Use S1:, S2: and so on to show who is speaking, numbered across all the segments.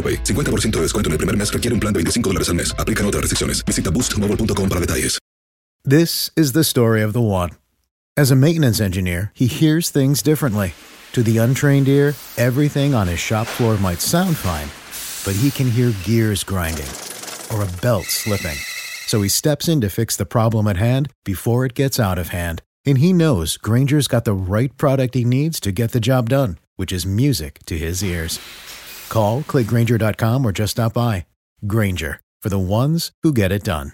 S1: AroPay. 50% de descuento en el primer mes requiere un plan de 25 dólares al mes. Aplican otras restricciones. Visita boostmobile.com para detalles.
S2: This is the story of the one. As a maintenance engineer, he hears things differently. To the untrained ear, everything on his shop floor might sound fine, but he can hear gears grinding or a belt slipping. So he steps in to fix the problem at hand before it gets out of hand. And he knows Granger's got the right product he needs to get the job done, which is music to his ears. Call, clickgranger.com, or just stop by. Granger, for the ones who get it done.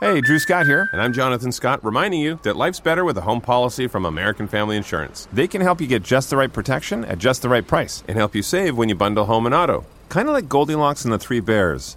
S3: Hey, Drew Scott here, and I'm Jonathan Scott, reminding you that life's better with a home policy from American Family Insurance. They can help you get just the right protection at just the right price and help you save when you bundle home and auto. Kind of like Goldilocks and the Three Bears.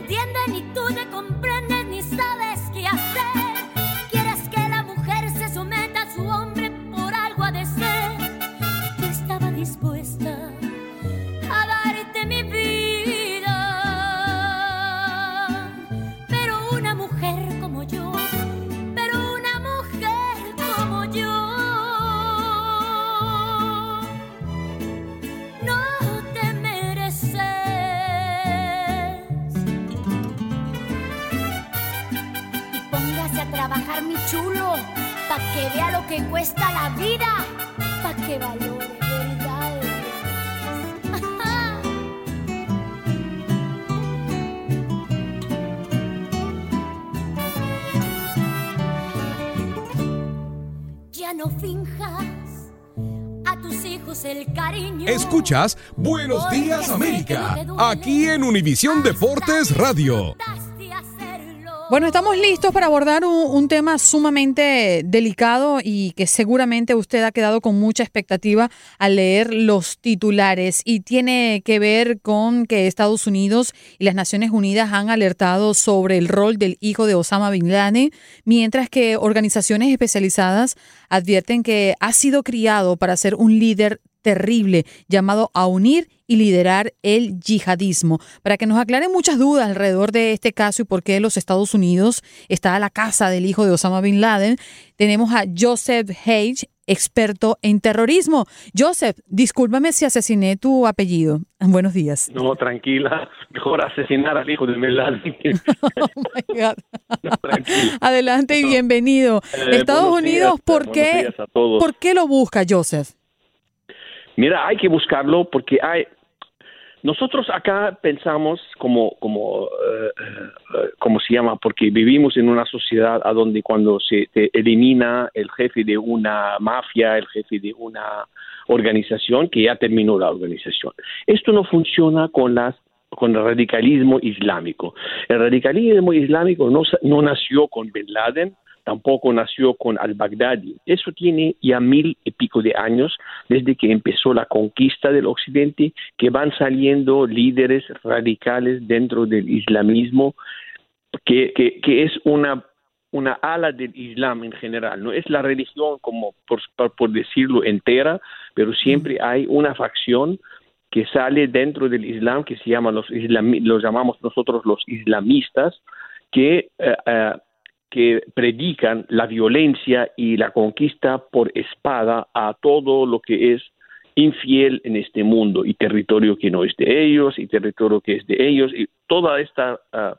S4: Que vea lo que cuesta la vida, pa' que valore verdades. Ya no finjas a tus hijos el cariño.
S5: Escuchas Buenos Días América, aquí en Univisión Deportes Radio.
S6: Bueno, estamos listos para abordar un, tema sumamente delicado y que seguramente usted ha quedado con mucha expectativa al leer los titulares. Y tiene que ver con que Estados Unidos y las Naciones Unidas han alertado sobre el rol del hijo de Osama Bin Laden, mientras que organizaciones especializadas advierten que ha sido criado para ser un líder terrible llamado a unir y liderar el yihadismo. Para que nos aclaren muchas dudas alrededor de este caso y por qué los Estados Unidos está a la casa del hijo de Osama Bin Laden, tenemos a Joseph Hage, experto en terrorismo. Joseph, discúlpame si asesiné tu apellido. Buenos días.
S7: No, tranquila. Mejor asesinar al hijo de Bin Laden.
S6: oh my God. no, Adelante y bienvenido.
S7: Eh,
S6: Estados Unidos,
S7: días,
S6: ¿por qué, ¿por qué lo busca, Joseph?
S7: Mira, hay que buscarlo porque hay. Nosotros acá pensamos como, como, uh, ¿cómo se llama? Porque vivimos en una sociedad a donde cuando se elimina el jefe de una mafia, el jefe de una organización, que ya terminó la organización. Esto no funciona con las con el radicalismo islámico. El radicalismo islámico no, no nació con Bin Laden, tampoco nació con al-Baghdadi. Eso tiene ya mil y pico de años desde que empezó la conquista del Occidente, que van saliendo líderes radicales dentro del islamismo, que, que, que es una una ala del Islam en general. No es la religión como por, por decirlo entera, pero siempre hay una facción que sale dentro del Islam que se llama los islam, los llamamos nosotros los islamistas que uh, uh, que predican la violencia y la conquista por espada a todo lo que es infiel en este mundo y territorio que no es de ellos y territorio que es de ellos y toda esta ah,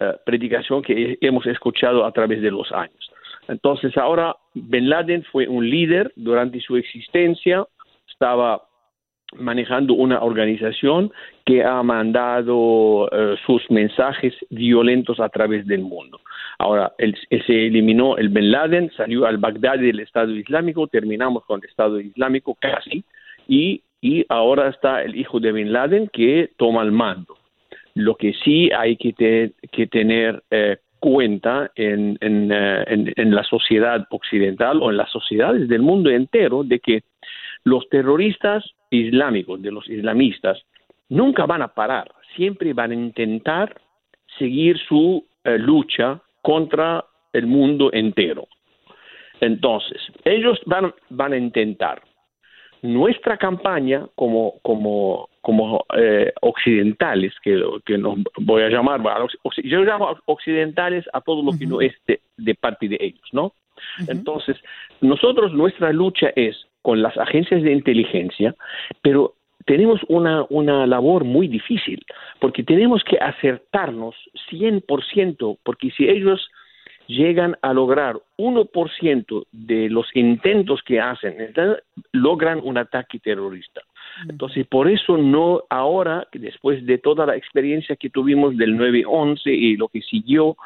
S7: ah, predicación que hemos escuchado a través de los años. Entonces ahora Bin Laden fue un líder durante su existencia, estaba manejando una organización que ha mandado eh, sus mensajes violentos a través del mundo. Ahora, él, se eliminó el Ben Laden, salió al Bagdad del Estado Islámico, terminamos con el Estado Islámico casi, y, y ahora está el hijo de Bin Laden que toma el mando. Lo que sí hay que, que tener eh, cuenta en, en, eh, en, en, la sociedad occidental o en las sociedades del mundo entero de que los terroristas islámicos, de los islamistas, nunca van a parar, siempre van a intentar seguir su eh, lucha contra el mundo entero. Entonces, ellos van, van a intentar. Nuestra campaña como, como, como eh, occidentales, que, que nos voy a llamar, yo llamo occidentales a todo lo que no es de, parte de ellos, ¿no? Entonces, nosotros, nuestra lucha es con las agencias de inteligencia, pero tenemos una, una labor muy difícil, porque tenemos que acertarnos 100%, porque si ellos llegan a lograr 1% de los intentos que hacen, logran un ataque terrorista. Entonces, por eso no ahora, después de toda la experiencia que tuvimos del 9-11 y lo que siguió,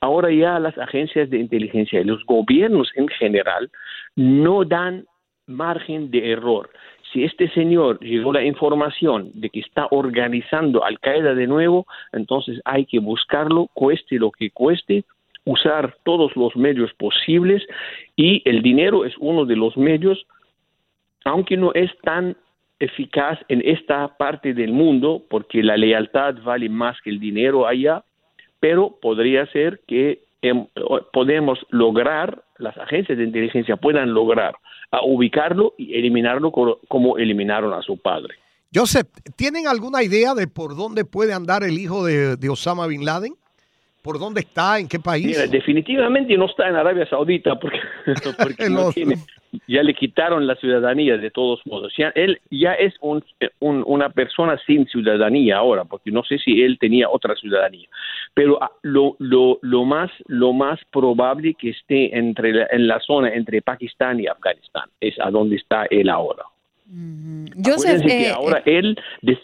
S7: ahora ya las agencias de inteligencia y los gobiernos en general no dan margen de error. Si este señor llegó la información de que está organizando Al Qaeda de nuevo, entonces hay que buscarlo, cueste lo que cueste, usar todos los medios posibles y el dinero es uno de los medios, aunque no es tan eficaz en esta parte del mundo, porque la lealtad vale más que el dinero allá, pero podría ser que em, podemos lograr, las agencias de inteligencia puedan lograr a ubicarlo y eliminarlo como eliminaron a su padre.
S8: Joseph, ¿tienen alguna idea de por dónde puede andar el hijo de, Osama Bin Laden? ¿Por dónde está? ¿En qué país?
S7: definitivamente no está en Arabia Saudita porque, ya le quitaron la ciudadanía de todos modos. Ya, él ya es un, una persona sin ciudadanía ahora, porque no sé si él tenía otra ciudadanía. Pero ah, lo, lo, lo, más, lo más probable que esté entre en la zona entre Pakistán y Afganistán es a donde está él ahora.
S6: Yo sé
S7: que ahora él,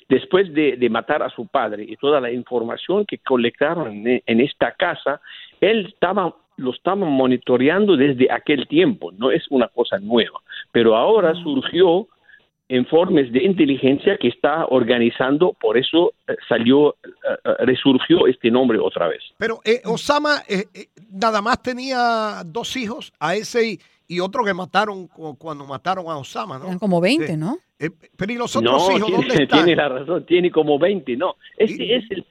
S7: después de, matar a su padre y toda la información que colectaron en, esta casa, él estaba lo estaban monitoreando desde aquel tiempo, no es una cosa nueva, pero ahora surgió informes de inteligencia que está organizando, por eso eh, salió, eh, eh, resurgió este nombre otra vez.
S8: Pero Osama nada más tenía dos hijos, a ese y otro que mataron cuando mataron a Osama, ¿no?
S6: Eran como 20, ¿no?
S8: Eh, pero ¿y los otros hijos
S7: tiene,
S8: dónde están?
S7: Tiene la razón, tiene como 20, no. Este es, el,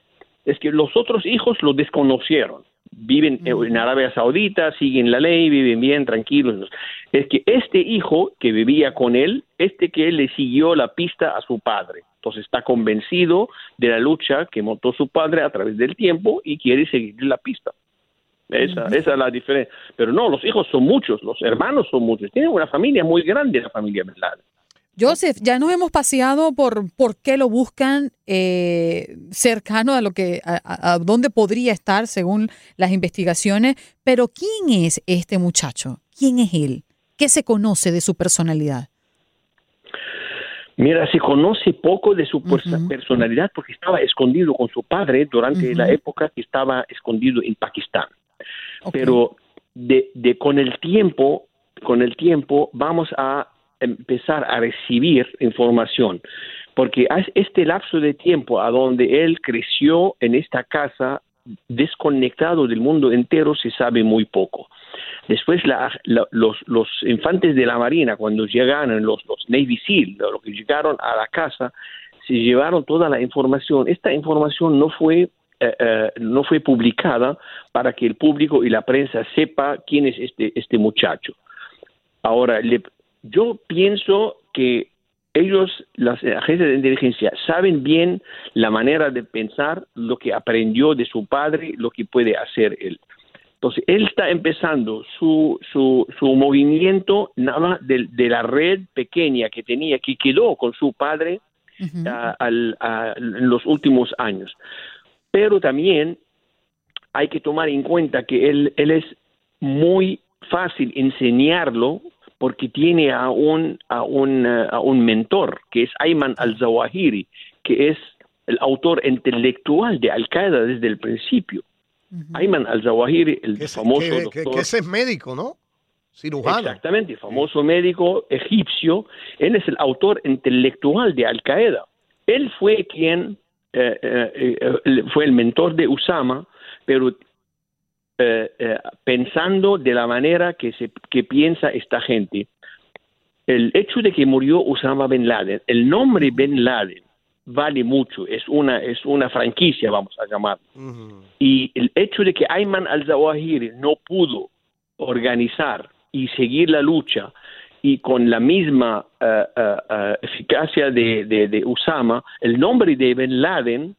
S7: es que los otros hijos lo desconocieron. Viven en Arabia Saudita, siguen la ley, viven bien, tranquilos. Es que este hijo que vivía con él, este que él le siguió la pista a su padre. Entonces está convencido de la lucha que montó su padre a través del tiempo y quiere seguir la pista. Esa, esa es la diferencia. Pero no, los hijos son muchos, los hermanos son muchos. Tienen una familia muy grande, la familia Bin
S6: Joseph, ya nos hemos paseado por por qué lo buscan eh, cercano a lo que a, a, dónde podría estar según las investigaciones, pero ¿quién es este muchacho? ¿Quién es él? ¿Qué se conoce de su personalidad?
S7: Mira, se conoce poco de su personalidad porque estaba escondido con su padre durante la época que estaba escondido en Pakistán. Pero de, de, con el tiempo, con el tiempo vamos a empezar a recibir información, porque este lapso de tiempo a donde él creció en esta casa desconectado del mundo entero se sabe muy poco. Después los, los, infantes de la Marina, cuando llegaron, los, los Navy SEAL, los que llegaron a la casa, se llevaron toda la información. Esta información no fue eh, eh, no fue publicada para que el público y la prensa sepa quién es este, este muchacho. Ahora, yo pienso que ellos, las agencias de inteligencia, saben bien la manera de pensar, lo que aprendió de su padre, lo que puede hacer él. Entonces, él está empezando su, su, su movimiento nada de, de la red pequeña que tenía, que quedó con su padre a- al- a- en los últimos años. Pero también hay que tomar en cuenta que él, él es muy fácil enseñarlo porque tiene a un, a un, eh, a un mentor, que es Ayman al-Zawahiri, que es el autor intelectual de Al-Qaeda desde el principio. Ayman al-Zawahiri, el famoso
S8: Que, que-
S7: doctor.
S8: que ese es médico, ¿no? Cirujano.
S7: Exactamente, famoso médico egipcio. Él es el autor intelectual de Al Qaeda. Él fue quien eh, eh, eh, fue el mentor de Usama, pero eh, pensando de la manera que se que piensa esta gente. El hecho de que murió Usama bin Laden, el nombre bin Laden vale mucho, es una es una franquicia, vamos a llamar. Y el hecho de que Ayman al-Zawahiri no pudo organizar y seguir la lucha y con la misma eh, eficacia de, de- de Usama, el nombre de Bin Laden,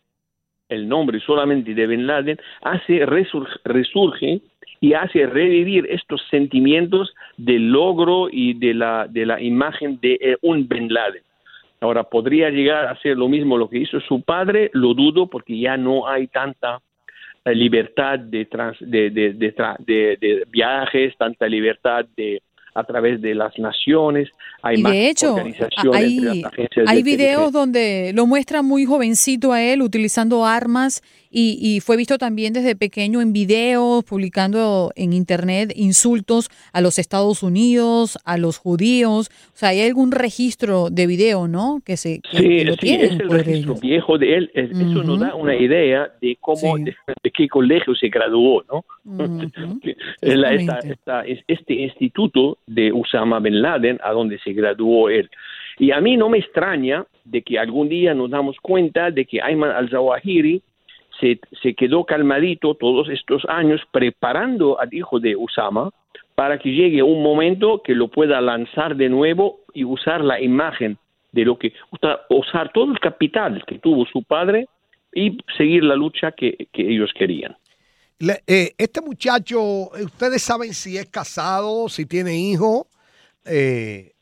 S7: el nombre solamente de Bin Laden, hace resurge, resurge y hace revivir estos sentimientos del logro y de la, de la imagen de un Bin Laden. Ahora, ¿podría llegar a hacer lo mismo lo que hizo su padre? Lo dudo porque ya no hay tanta libertad de, trans- de, de, de tra- de- de viajes, tanta libertad de a través de las naciones, hay
S6: Y
S7: más
S6: de hecho,
S7: organización
S6: hay,
S7: entre las agencias
S6: hay videos donde lo muestra muy jovencito a él utilizando armas y, y fue visto también desde pequeño en videos, publicando en internet insultos a los Estados Unidos, a los judíos. O sea, hay algún registro de video, ¿no? Que se que-
S7: Sí,
S6: que lo
S7: sí,
S6: tienen,
S7: es el
S6: pues,
S7: registro
S6: ellos.
S7: viejo de él. Es- Eso nos da una idea de cómo, de, de qué colegio se graduó, ¿no? La- esta- esta- es- este instituto de Usama bin Laden, a donde se graduó él. Y a mí no me extraña de que algún día nos damos cuenta de que Ayman al-Zawahiri se, quedó calmadito todos estos años preparando al hijo de Usama para que llegue un momento que lo pueda lanzar de nuevo y usar la imagen de lo que usar, todo el capital que tuvo su padre y seguir la lucha que, ellos querían.
S8: Eh, este muchacho, ¿ustedes saben si es casado, si tiene hijo? Eh,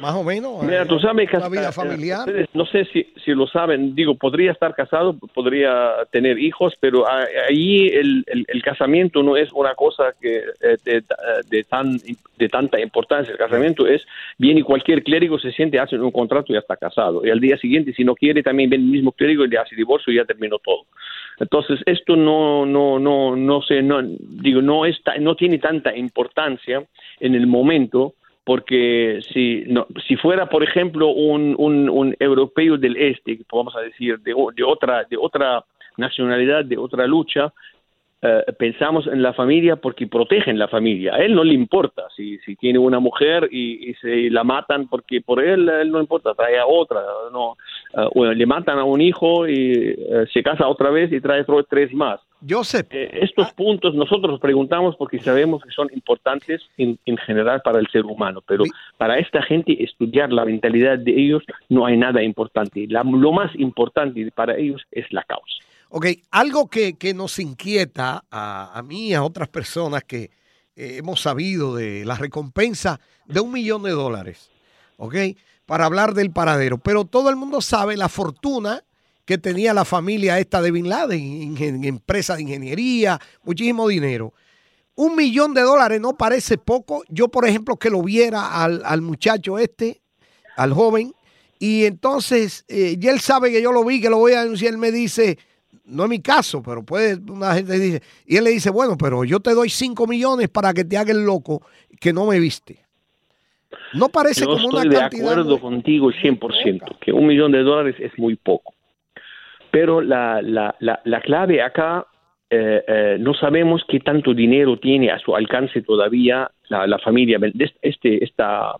S8: más o menos.
S7: Mira,
S8: eh,
S7: tú sabes que
S8: una
S7: hasta-
S8: vida familiar.
S7: ustedes no sé si, si lo saben, digo, podría estar casado, podría tener hijos, pero ahí el, el- el casamiento no es una cosa que eh, de, de tan, de tanta importancia. El casamiento es, viene cualquier clérigo, se siente, hace un contrato y ya está casado. Y al día siguiente, si no quiere, también viene el mismo clérigo y le hace divorcio y ya terminó todo. Entonces, esto no, no, no, no sé, no, digo, no está, no tiene tanta importancia en el momento, porque si, no, si fuera, por ejemplo, un, un, un europeo del este, vamos a decir, de, de otra, de otra nacionalidad, de otra lucha, eh, pensamos en la familia porque protegen la familia. A él no le importa si, si tiene una mujer y, se la matan porque por él, él no importa, trae a otra. No, Eh, bueno, le matan a un hijo y eh, se casa otra vez y trae tres más.
S8: Joseph.
S7: estos puntos nosotros preguntamos porque sabemos que son importantes en, en general para el ser humano, pero para esta gente estudiar la mentalidad de ellos no hay nada importante. La- lo más importante para ellos es la causa.
S8: Ok, algo que, que nos inquieta a, a mí y a otras personas que eh, hemos sabido de la recompensa de un millón de dólares, ok, para hablar del paradero. Pero todo el mundo sabe la fortuna que tenía la familia esta de Bin Laden, empresa de ingeniería, muchísimo dinero. Un millón de dólares no parece poco. Yo, por ejemplo, que lo viera al, al muchacho este, al joven, y entonces eh, ya él sabe que yo lo vi, que lo voy a denunciar. Él me dice, no es mi caso, pero puede, una gente dice, y él le dice, bueno, pero yo te doy 5 millones para que te haga el loco que no me viste. No parece
S7: Yo
S8: como
S7: estoy
S8: una
S7: de
S8: cantidad.
S7: acuerdo contigo 100%, que un millón de dólares es muy poco. Pero la, la, la, la clave acá, eh, eh, no sabemos qué tanto dinero tiene a su alcance todavía la, la familia, de este, esta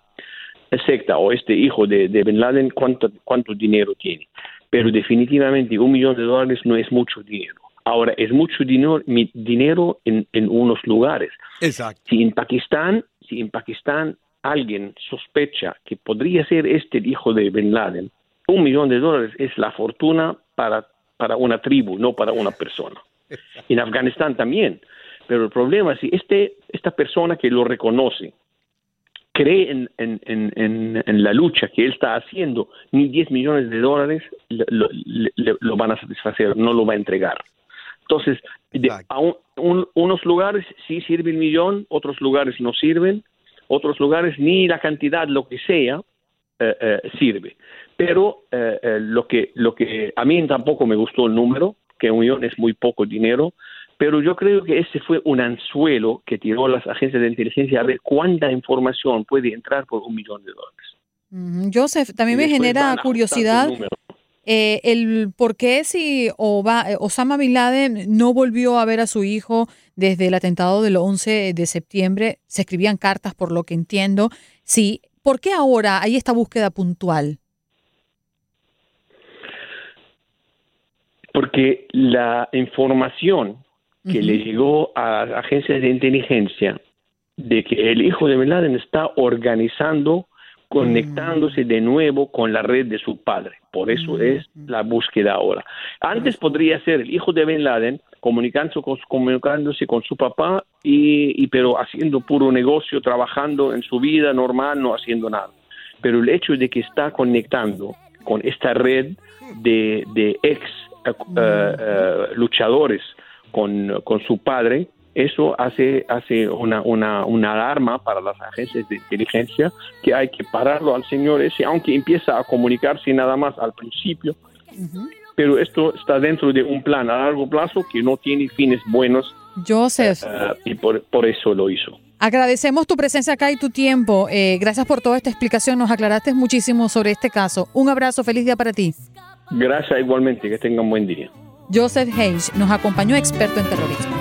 S7: secta o este hijo de, de Bin Laden, cuánto, cuánto dinero tiene. Pero definitivamente un millón de dólares no es mucho dinero. Ahora, es mucho dinero, dinero en, en unos lugares.
S8: Exacto.
S7: Si en Pakistán, si en Pakistán alguien sospecha que podría ser este el hijo de Bin Laden, un millón de dólares es la fortuna para, para una tribu, no para una persona. En Afganistán también. Pero el problema es si este, esta persona que lo reconoce cree en, en, en, en, la lucha que él está haciendo, ni 10 millones de dólares lo, lo, van a satisfacer, no lo va a entregar. Entonces, a unos lugares sí sirve el millón, otros lugares no sirven, otros lugares ni la cantidad, lo que sea, sirve. Pero eh, lo, que, lo que a mí tampoco me gustó el número, que un millón es muy poco dinero, pero yo creo que ese fue un anzuelo que tiró las agencias de inteligencia a ver cuánta información puede entrar por un millón de dólares.
S6: Joseph, también me genera curiosidad eh, el por qué si eh, Osama Bin Laden no volvió a ver a su hijo desde el atentado del 11 de septiembre, se escribían cartas por lo que entiendo, sí, ¿por qué ahora hay esta búsqueda puntual?
S7: Porque la información que le llegó a agencias de inteligencia de que el hijo de Bin Laden está organizando, conectándose de nuevo con la red de su padre. Por eso mm. es la búsqueda ahora. Antes podría ser el hijo de Bin Laden comunicándose con, su papá, y, pero haciendo puro negocio, trabajando en su vida normal, no haciendo nada. Pero el hecho de que está conectando con esta red de, de ex eh, eh, luchadores con, con su padre, eso hace, hace una, una, alarma para las agencias de inteligencia que hay que pararlo al señor ese, aunque empieza a comunicarse nada más al principio. Pero esto está dentro de un plan a largo plazo que no tiene fines buenos.
S6: Joseph.
S7: Uh, y por, por, eso lo hizo.
S6: Agradecemos tu presencia acá y tu tiempo. Eh, gracias por toda esta explicación. Nos aclaraste muchísimo sobre este caso. Un abrazo. Feliz día para ti.
S7: Gracias igualmente. Que tengan buen día.
S6: Joseph Hayes nos acompañó experto en terrorismo.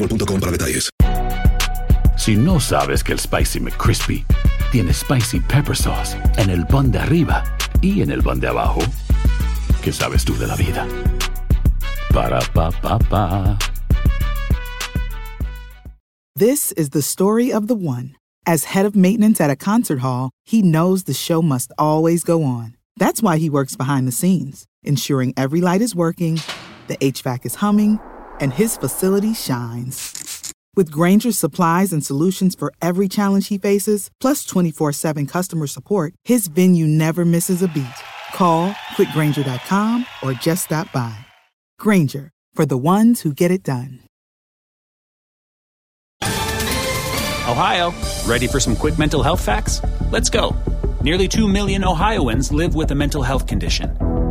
S1: para detalles.
S9: Si no sabes que el Spicy McCrispy tiene Spicy Pepper Sauce en el pan de arriba y en el pan de abajo, ¿qué sabes tú de la vida? Para, pa, pa, pa.
S10: This is the story of the one. As head of maintenance at a concert hall, he knows the show must always go on. That's why he works behind the scenes, ensuring every light is working, the HVAC is humming, and his facility shines. With Granger's supplies and solutions for every challenge he faces, plus 24 7 customer support, his venue never misses a beat. Call quickgranger.com or just stop by. Granger, for the ones who get it done.
S11: Ohio, ready for some quick mental health facts? Let's go. Nearly 2 million Ohioans live with a mental health condition.